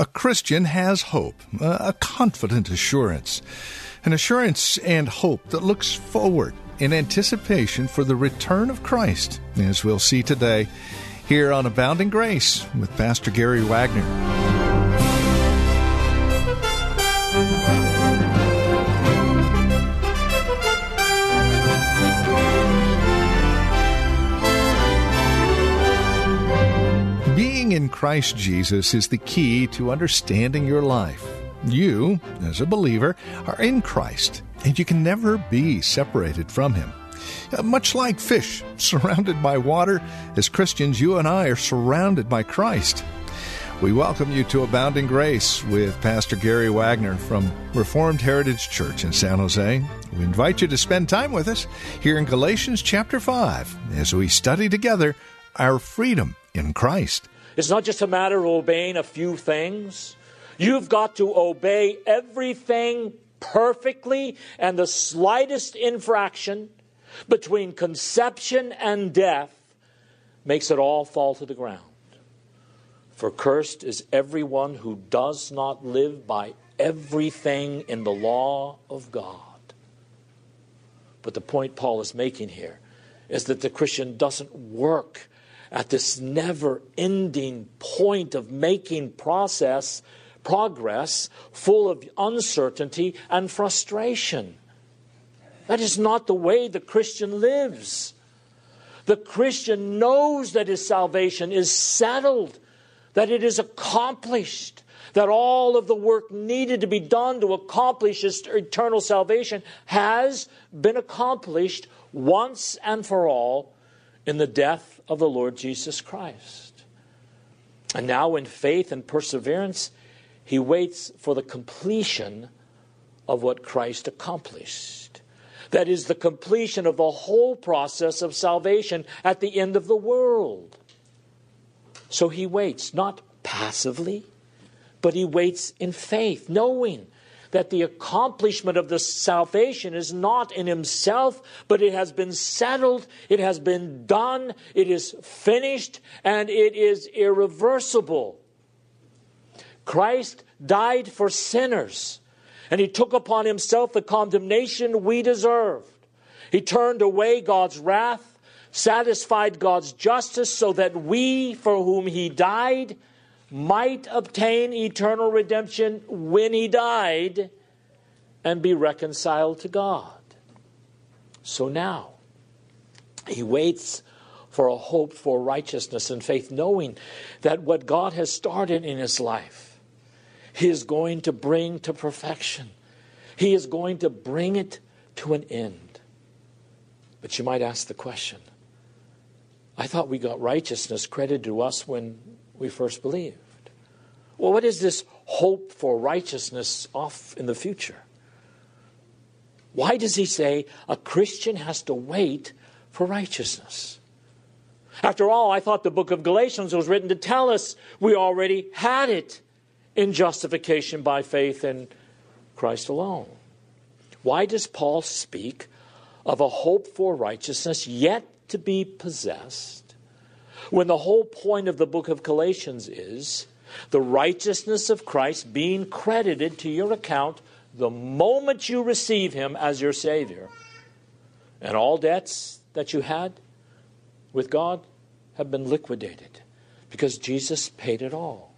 A Christian has hope, a confident assurance, an assurance and hope that looks forward in anticipation for the return of Christ, as we'll see today here on Abounding Grace with Pastor Gary Wagner. In Christ Jesus is the key to understanding your life. You, as a believer, are in Christ, and you can never be separated from Him. Uh, much like fish surrounded by water, as Christians, you and I are surrounded by Christ. We welcome you to Abounding Grace with Pastor Gary Wagner from Reformed Heritage Church in San Jose. We invite you to spend time with us here in Galatians chapter 5 as we study together our freedom in Christ. It's not just a matter of obeying a few things. You've got to obey everything perfectly, and the slightest infraction between conception and death makes it all fall to the ground. For cursed is everyone who does not live by everything in the law of God. But the point Paul is making here is that the Christian doesn't work at this never ending point of making process progress full of uncertainty and frustration. That is not the way the Christian lives. The Christian knows that his salvation is settled, that it is accomplished, that all of the work needed to be done to accomplish his eternal salvation has been accomplished once and for all in the death of the Lord Jesus Christ. And now, in faith and perseverance, he waits for the completion of what Christ accomplished. That is the completion of the whole process of salvation at the end of the world. So he waits, not passively, but he waits in faith, knowing that the accomplishment of the salvation is not in himself, but it has been settled, it has been done, it is finished, and it is irreversible. Christ died for sinners, and he took upon himself the condemnation we deserved. He turned away God's wrath, satisfied God's justice, so that we, for whom he died, might obtain eternal redemption when he died and be reconciled to God. So now, he waits for a hope for righteousness and faith, knowing that what God has started in his life, he is going to bring to perfection. He is going to bring it to an end. But you might ask the question I thought we got righteousness credited to us when we first believed. Well, what is this hope for righteousness off in the future? Why does he say a Christian has to wait for righteousness? After all, I thought the book of Galatians was written to tell us we already had it in justification by faith in Christ alone. Why does Paul speak of a hope for righteousness yet to be possessed when the whole point of the book of Galatians is the righteousness of Christ being credited to your account the moment you receive Him as your Savior? And all debts that you had with God have been liquidated because Jesus paid it all.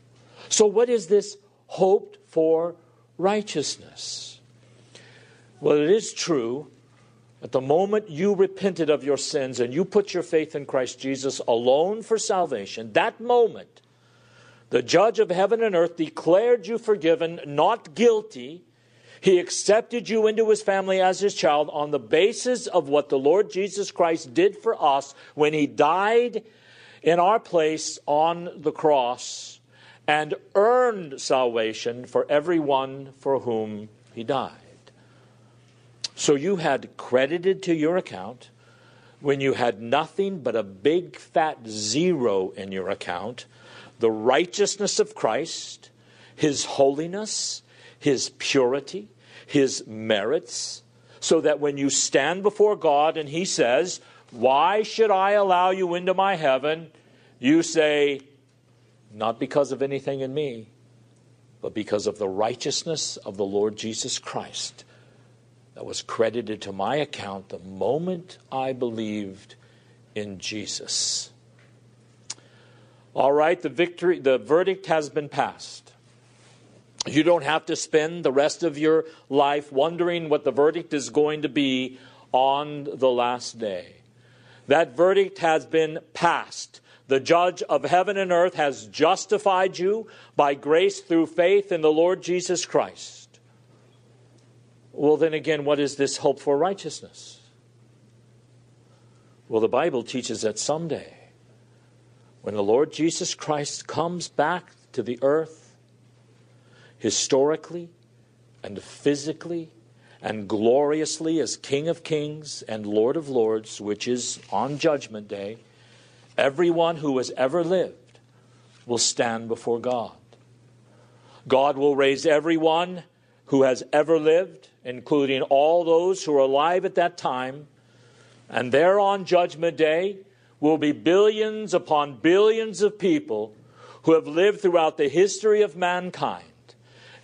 So, what is this hoped for righteousness? Well, it is true at the moment you repented of your sins and you put your faith in Christ Jesus alone for salvation, that moment, the judge of heaven and earth declared you forgiven, not guilty. He accepted you into his family as his child on the basis of what the Lord Jesus Christ did for us when he died in our place on the cross and earned salvation for everyone for whom he died. So you had credited to your account when you had nothing but a big fat zero in your account the righteousness of Christ, his holiness, his purity, his merits, so that when you stand before God and he says, Why should I allow you into my heaven? you say, Not because of anything in me, but because of the righteousness of the Lord Jesus Christ that was credited to my account the moment I believed in Jesus. All right, the victory, the verdict has been passed. You don't have to spend the rest of your life wondering what the verdict is going to be on the last day. That verdict has been passed. The judge of heaven and earth has justified you by grace through faith in the Lord Jesus Christ. Well, then again, what is this hope for righteousness? Well, the Bible teaches that someday, when the Lord Jesus Christ comes back to the earth, historically and physically and gloriously as King of Kings and Lord of Lords, which is on Judgment Day, everyone who has ever lived will stand before God. God will raise everyone who has ever lived including all those who are alive at that time. And there on Judgment Day will be billions upon billions of people who have lived throughout the history of mankind.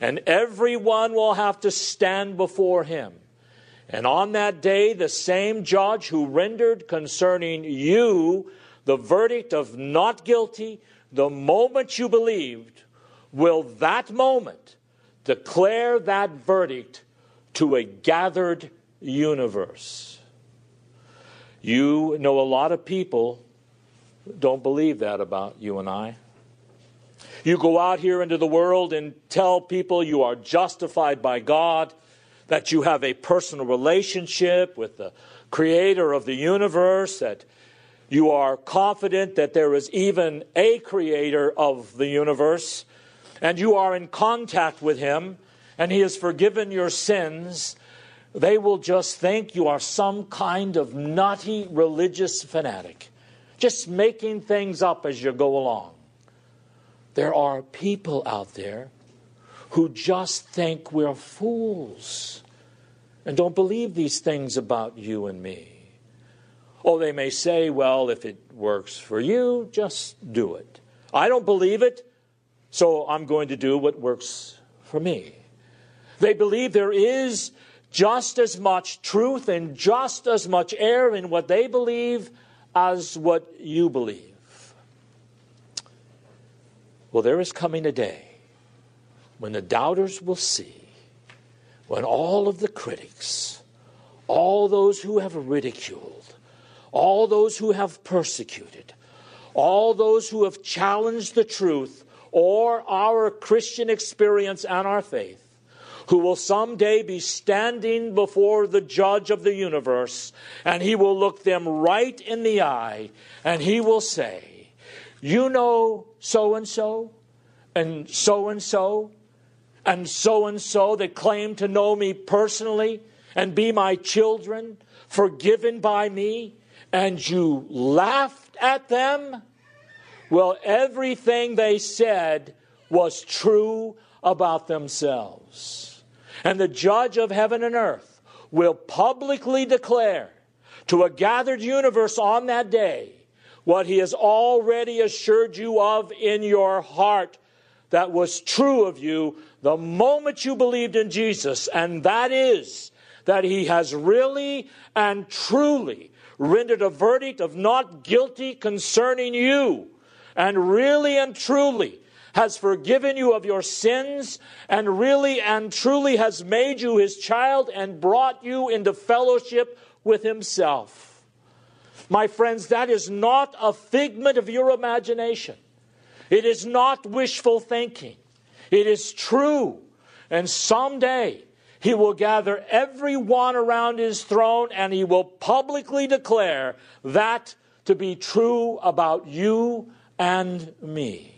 And everyone will have to stand before him. And on that day, the same judge who rendered concerning you the verdict of not guilty the moment you believed will that moment declare that verdict to a gathered universe. You know, a lot of people don't believe that about you and I. You go out here into the world and tell people you are justified by God, that you have a personal relationship with the creator of the universe, that you are confident that there is even a creator of the universe, and you are in contact with him, and He has forgiven your sins, they will just think you are some kind of nutty religious fanatic, just making things up as you go along. There are people out there who just think we're fools and don't believe these things about you and me. Oh, they may say, well, if it works for you, just do it. I don't believe it, so I'm going to do what works for me. They believe there is just as much truth and just as much error in what they believe as what you believe. Well, there is coming a day when the doubters will see, when all of the critics, all those who have ridiculed, all those who have persecuted, all those who have challenged the truth or our Christian experience and our faith, who will someday be standing before the judge of the universe, and he will look them right in the eye, and he will say, You know so and so, and so and so, and so and so that claim to know me personally and be my children, forgiven by me, and you laughed at them? Well, everything they said was true about themselves. And the judge of heaven and earth will publicly declare to a gathered universe on that day what he has already assured you of in your heart that was true of you the moment you believed in Jesus, and that is that he has really and truly rendered a verdict of not guilty concerning you, and really and truly has forgiven you of your sins and really and truly has made you his child and brought you into fellowship with himself. My friends, that is not a figment of your imagination. It is not wishful thinking. It is true. And someday he will gather everyone around his throne and he will publicly declare that to be true about you and me.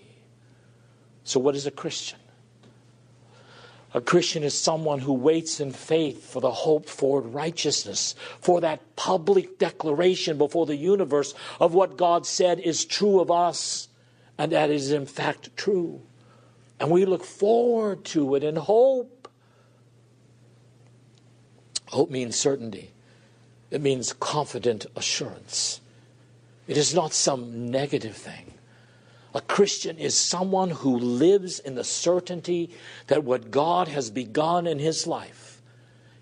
So, what is a Christian? A Christian is someone who waits in faith for the hope for righteousness, for that public declaration before the universe of what God said is true of us, and that is in fact true. And we look forward to it in hope. Hope means certainty, it means confident assurance. It is not some negative thing. A Christian is someone who lives in the certainty that what God has begun in his life,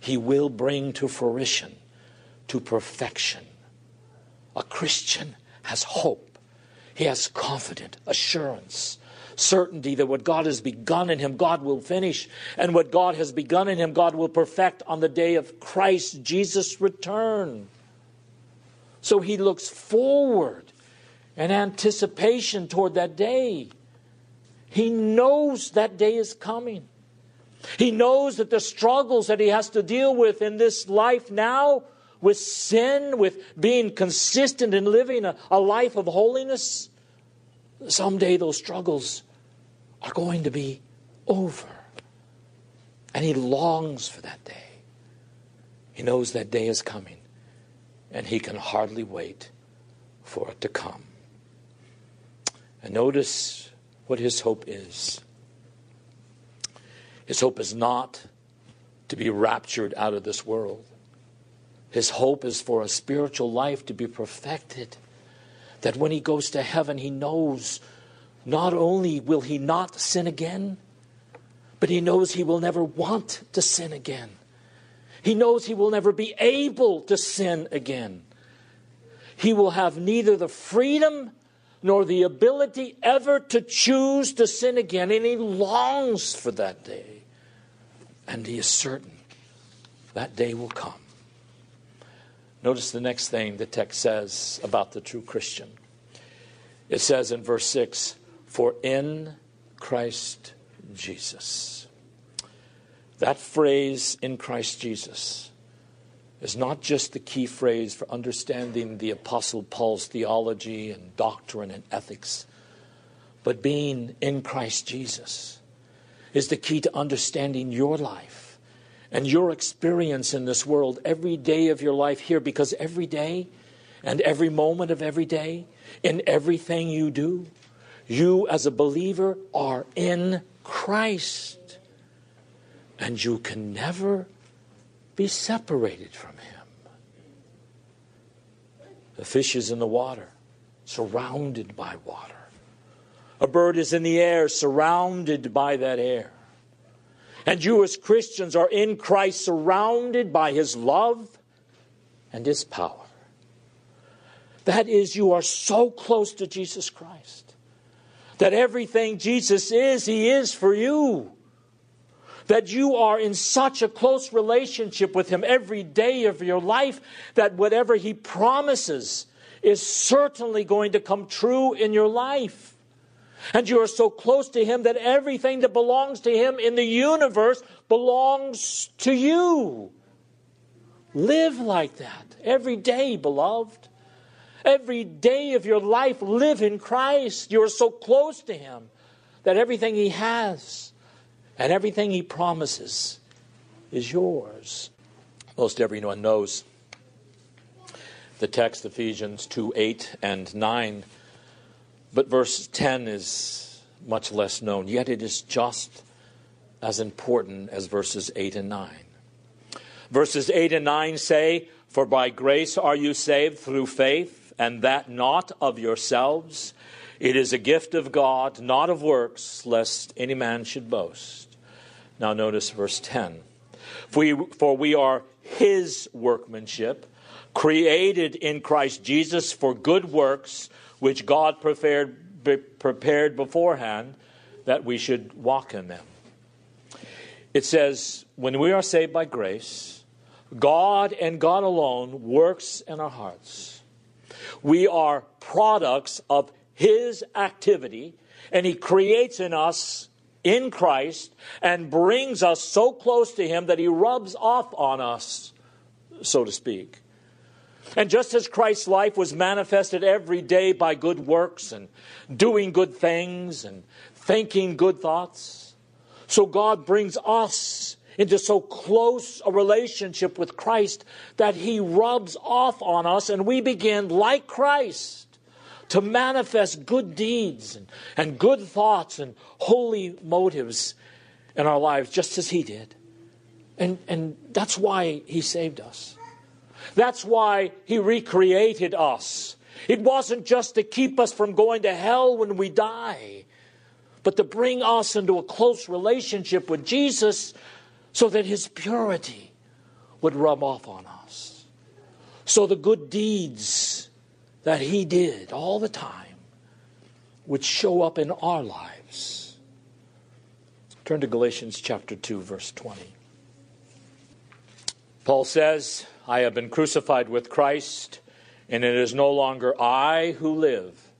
he will bring to fruition, to perfection. A Christian has hope, he has confident assurance. Certainty that what God has begun in him, God will finish, and what God has begun in him, God will perfect on the day of Christ Jesus' return. So he looks forward and anticipation toward that day. He knows that day is coming. He knows that the struggles that he has to deal with in this life now, with sin, with being consistent in living a, a life of holiness, someday those struggles are going to be over. And he longs for that day. He knows that day is coming, and he can hardly wait for it to come. And notice what his hope is. His hope is not to be raptured out of this world. His hope is for a spiritual life to be perfected. That when he goes to heaven, he knows not only will he not sin again, but he knows he will never want to sin again. He knows he will never be able to sin again. He will have neither the freedom nor the ability ever to choose to sin again. And he longs for that day. And he is certain that day will come. Notice the next thing the text says about the true Christian. It says in verse 6 For in Christ Jesus. That phrase, in Christ Jesus, is not just the key phrase for understanding the Apostle Paul's theology and doctrine and ethics, but being in Christ Jesus is the key to understanding your life and your experience in this world every day of your life here, because every day and every moment of every day, in everything you do, you as a believer are in Christ. And you can never be separated from him. The fish is in the water, surrounded by water. A bird is in the air, surrounded by that air. And you, as Christians, are in Christ, surrounded by his love and his power. That is, you are so close to Jesus Christ that everything Jesus is, he is for you that you are in such a close relationship with Him every day of your life that whatever He promises is certainly going to come true in your life. And you are so close to Him that everything that belongs to Him in the universe belongs to you. Live like that every day, beloved. Every day of your life, live in Christ. You are so close to Him that everything He has and everything he promises is yours. Most everyone knows the text, Ephesians 2 8 and 9, but verse 10 is much less known, yet it is just as important as verses 8 and 9. Verses 8 and 9 say, For by grace are you saved through faith, and that not of yourselves. It is a gift of God, not of works, lest any man should boast. Now, notice verse 10. For we, for we are his workmanship, created in Christ Jesus for good works, which God prepared, prepared beforehand that we should walk in them. It says, when we are saved by grace, God and God alone works in our hearts. We are products of His activity, and He creates in us in Christ and brings us so close to Him that He rubs off on us, so to speak. And just as Christ's life was manifested every day by good works and doing good things and thinking good thoughts. So God brings us into so close a relationship with Christ that He rubs off on us, and we begin, like Christ, to manifest good deeds and, and good thoughts and holy motives in our lives, just as He did. And, and that's why He saved us. That's why He recreated us. It wasn't just to keep us from going to hell when we die, but to bring us into a close relationship with Jesus so that His purity would rub off on us. So the good deeds that He did all the time would show up in our lives. Turn to Galatians chapter 2, verse 20. Paul says, I have been crucified with Christ, and it is no longer I who live,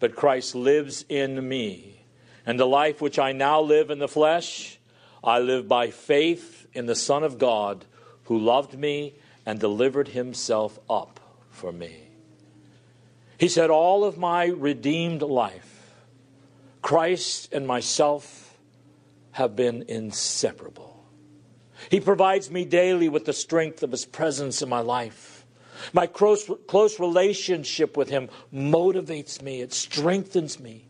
but Christ lives in me. And the life which I now live in the flesh, I live by faith in the Son of God who loved me and delivered himself up for me. He said, All of my redeemed life, Christ and myself have been inseparable. He provides me daily with the strength of His presence in my life. My close, close relationship with Him motivates me, it strengthens me,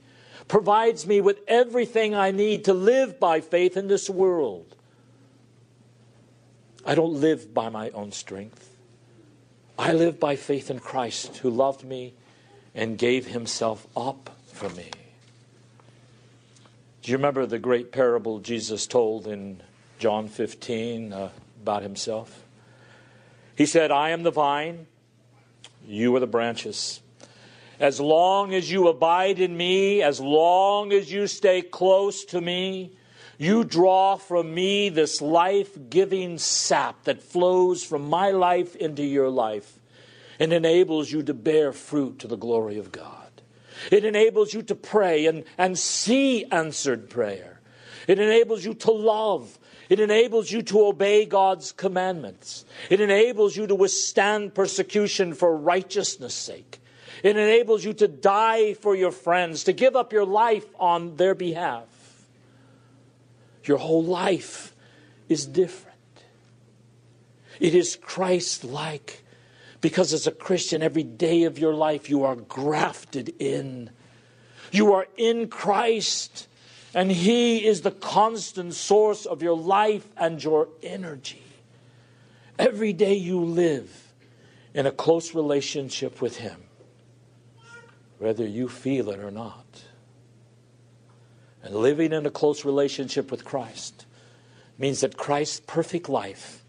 provides me with everything I need to live by faith in this world. I don't live by my own strength. I live by faith in Christ who loved me and gave himself up for me. Do you remember the great parable Jesus told in John 15 uh, about himself? He said, I am the vine, you are the branches. As long as you abide in me, as long as you stay close to me, you draw from me this life giving sap that flows from my life into your life and enables you to bear fruit to the glory of God. It enables you to pray and, and see answered prayer. It enables you to love. It enables you to obey God's commandments. It enables you to withstand persecution for righteousness' sake. It enables you to die for your friends, to give up your life on their behalf. Your whole life is different. It is Christ like because as a Christian, every day of your life you are grafted in. You are in Christ, and He is the constant source of your life and your energy. Every day you live in a close relationship with Him, whether you feel it or not. And living in a close relationship with Christ means that Christ's perfect life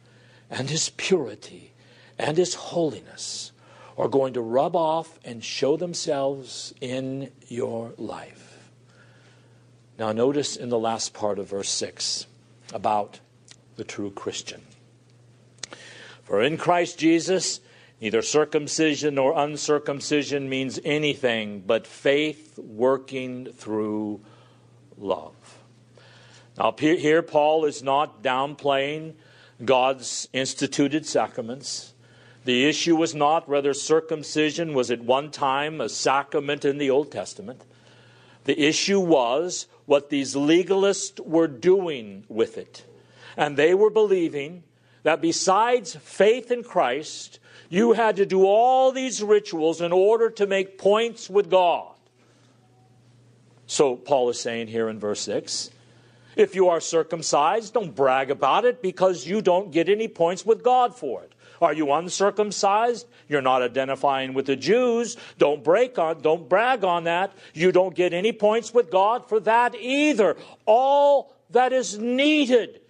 and his purity and his holiness are going to rub off and show themselves in your life. Now, notice in the last part of verse 6 about the true Christian. For in Christ Jesus, neither circumcision nor uncircumcision means anything but faith working through love. Now, here Paul is not downplaying God's instituted sacraments. The issue was not whether circumcision was at one time a sacrament in the Old Testament. The issue was what these legalists were doing with it. And they were believing that besides faith in Christ, you had to do all these rituals in order to make points with God. So Paul is saying here in verse 6 if you are circumcised, don't brag about it because you don't get any points with God for it. Are you uncircumcised? You're not identifying with the Jews. Don't break on, don't brag on that. You don't get any points with God for that either. All that is needed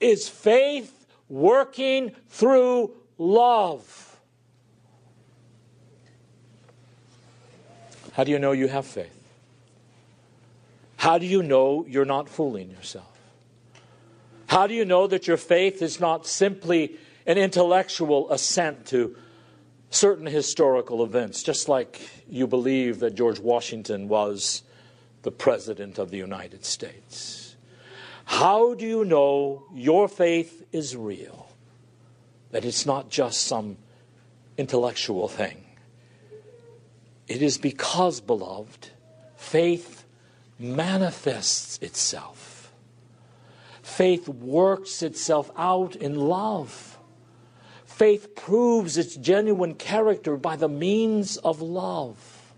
is faith working through love. How do you know you have faith? How do you know you're not fooling yourself? How do you know that your faith is not simply an intellectual assent to certain historical events, just like you believe that George Washington was the President of the United States? How do you know your faith is real? That it's not just some intellectual thing. It is because, beloved, faith manifests itself. Faith works itself out in love. Faith proves its genuine character by the means of love.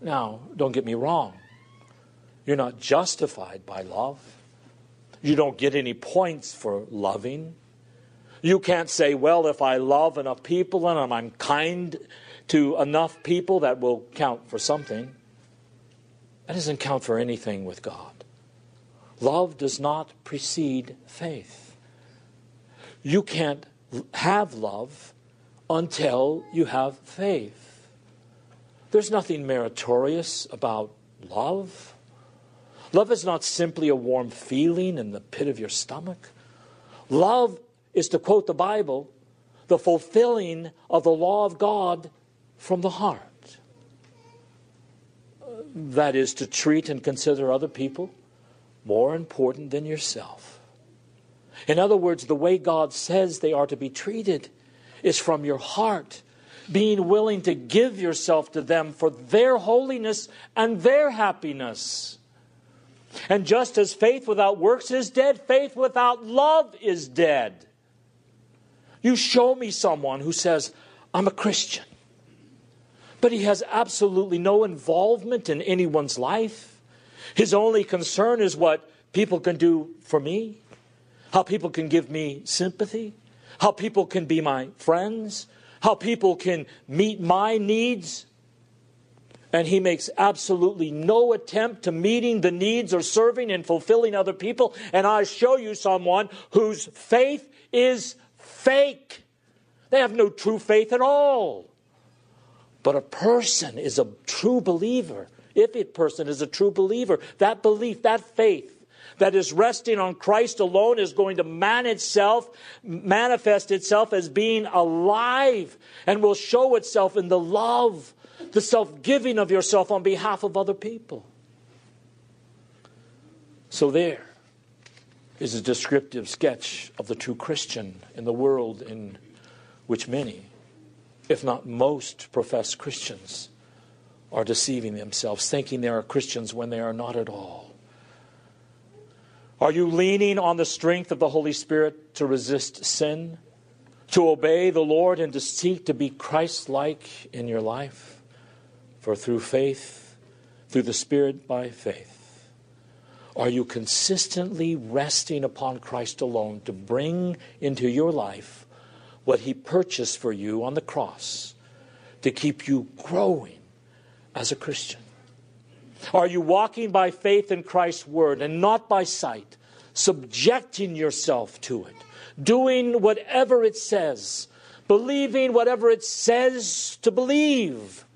Now, don't get me wrong. You're not justified by love. You don't get any points for loving. You can't say, well, if I love enough people and I'm kind to enough people, that will count for something. That doesn't count for anything with God. Love does not precede faith. You can't have love until you have faith. There's nothing meritorious about love. Love is not simply a warm feeling in the pit of your stomach. Love is, to quote the Bible, the fulfilling of the law of God from the heart. That is, to treat and consider other people more important than yourself. In other words, the way God says they are to be treated is from your heart, being willing to give yourself to them for their holiness and their happiness. And just as faith without works is dead, faith without love is dead. You show me someone who says, I'm a Christian, but he has absolutely no involvement in anyone's life. His only concern is what people can do for me, how people can give me sympathy, how people can be my friends, how people can meet my needs. And he makes absolutely no attempt to meeting the needs or serving and fulfilling other people. And I show you someone whose faith is fake. They have no true faith at all. But a person is a true believer. If a person is a true believer, that belief, that faith, that is resting on Christ alone is going to man itself, manifest itself as being alive and will show itself in the love, the self giving of yourself on behalf of other people. So, there is a descriptive sketch of the true Christian in the world in which many, if not most, professed Christians are deceiving themselves, thinking they are Christians when they are not at all. Are you leaning on the strength of the Holy Spirit to resist sin, to obey the Lord, and to seek to be Christ like in your life? For through faith, through the Spirit by faith, are you consistently resting upon Christ alone to bring into your life what He purchased for you on the cross to keep you growing as a Christian? Are you walking by faith in Christ's word and not by sight, subjecting yourself to it, doing whatever it says, believing whatever it says to believe?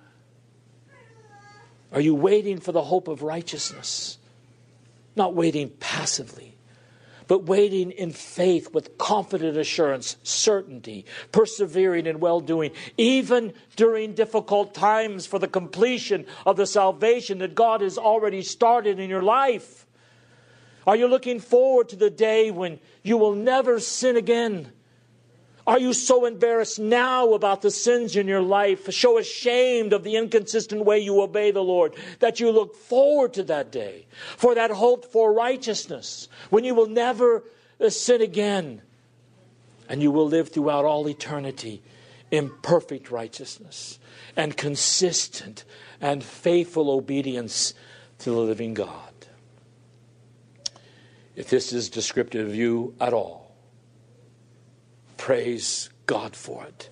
Are you waiting for the hope of righteousness? Not waiting passively, but waiting in faith with confident assurance, certainty, persevering in well doing, even during difficult times for the completion of the salvation that God has already started in your life. Are you looking forward to the day when you will never sin again? Are you so embarrassed now about the sins in your life, so ashamed of the inconsistent way you obey the Lord, that you look forward to that day, for that hope for righteousness, when you will never uh, sin again, and you will live throughout all eternity in perfect righteousness and consistent and faithful obedience to the living God? If this is descriptive of you at all, Praise God for it.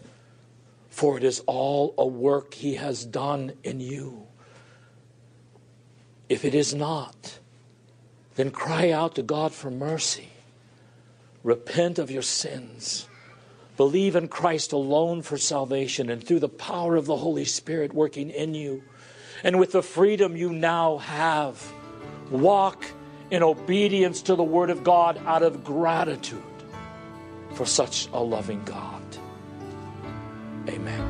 For it is all a work He has done in you. If it is not, then cry out to God for mercy. Repent of your sins. Believe in Christ alone for salvation and through the power of the Holy Spirit working in you. And with the freedom you now have, walk in obedience to the Word of God out of gratitude for such a loving God. Amen.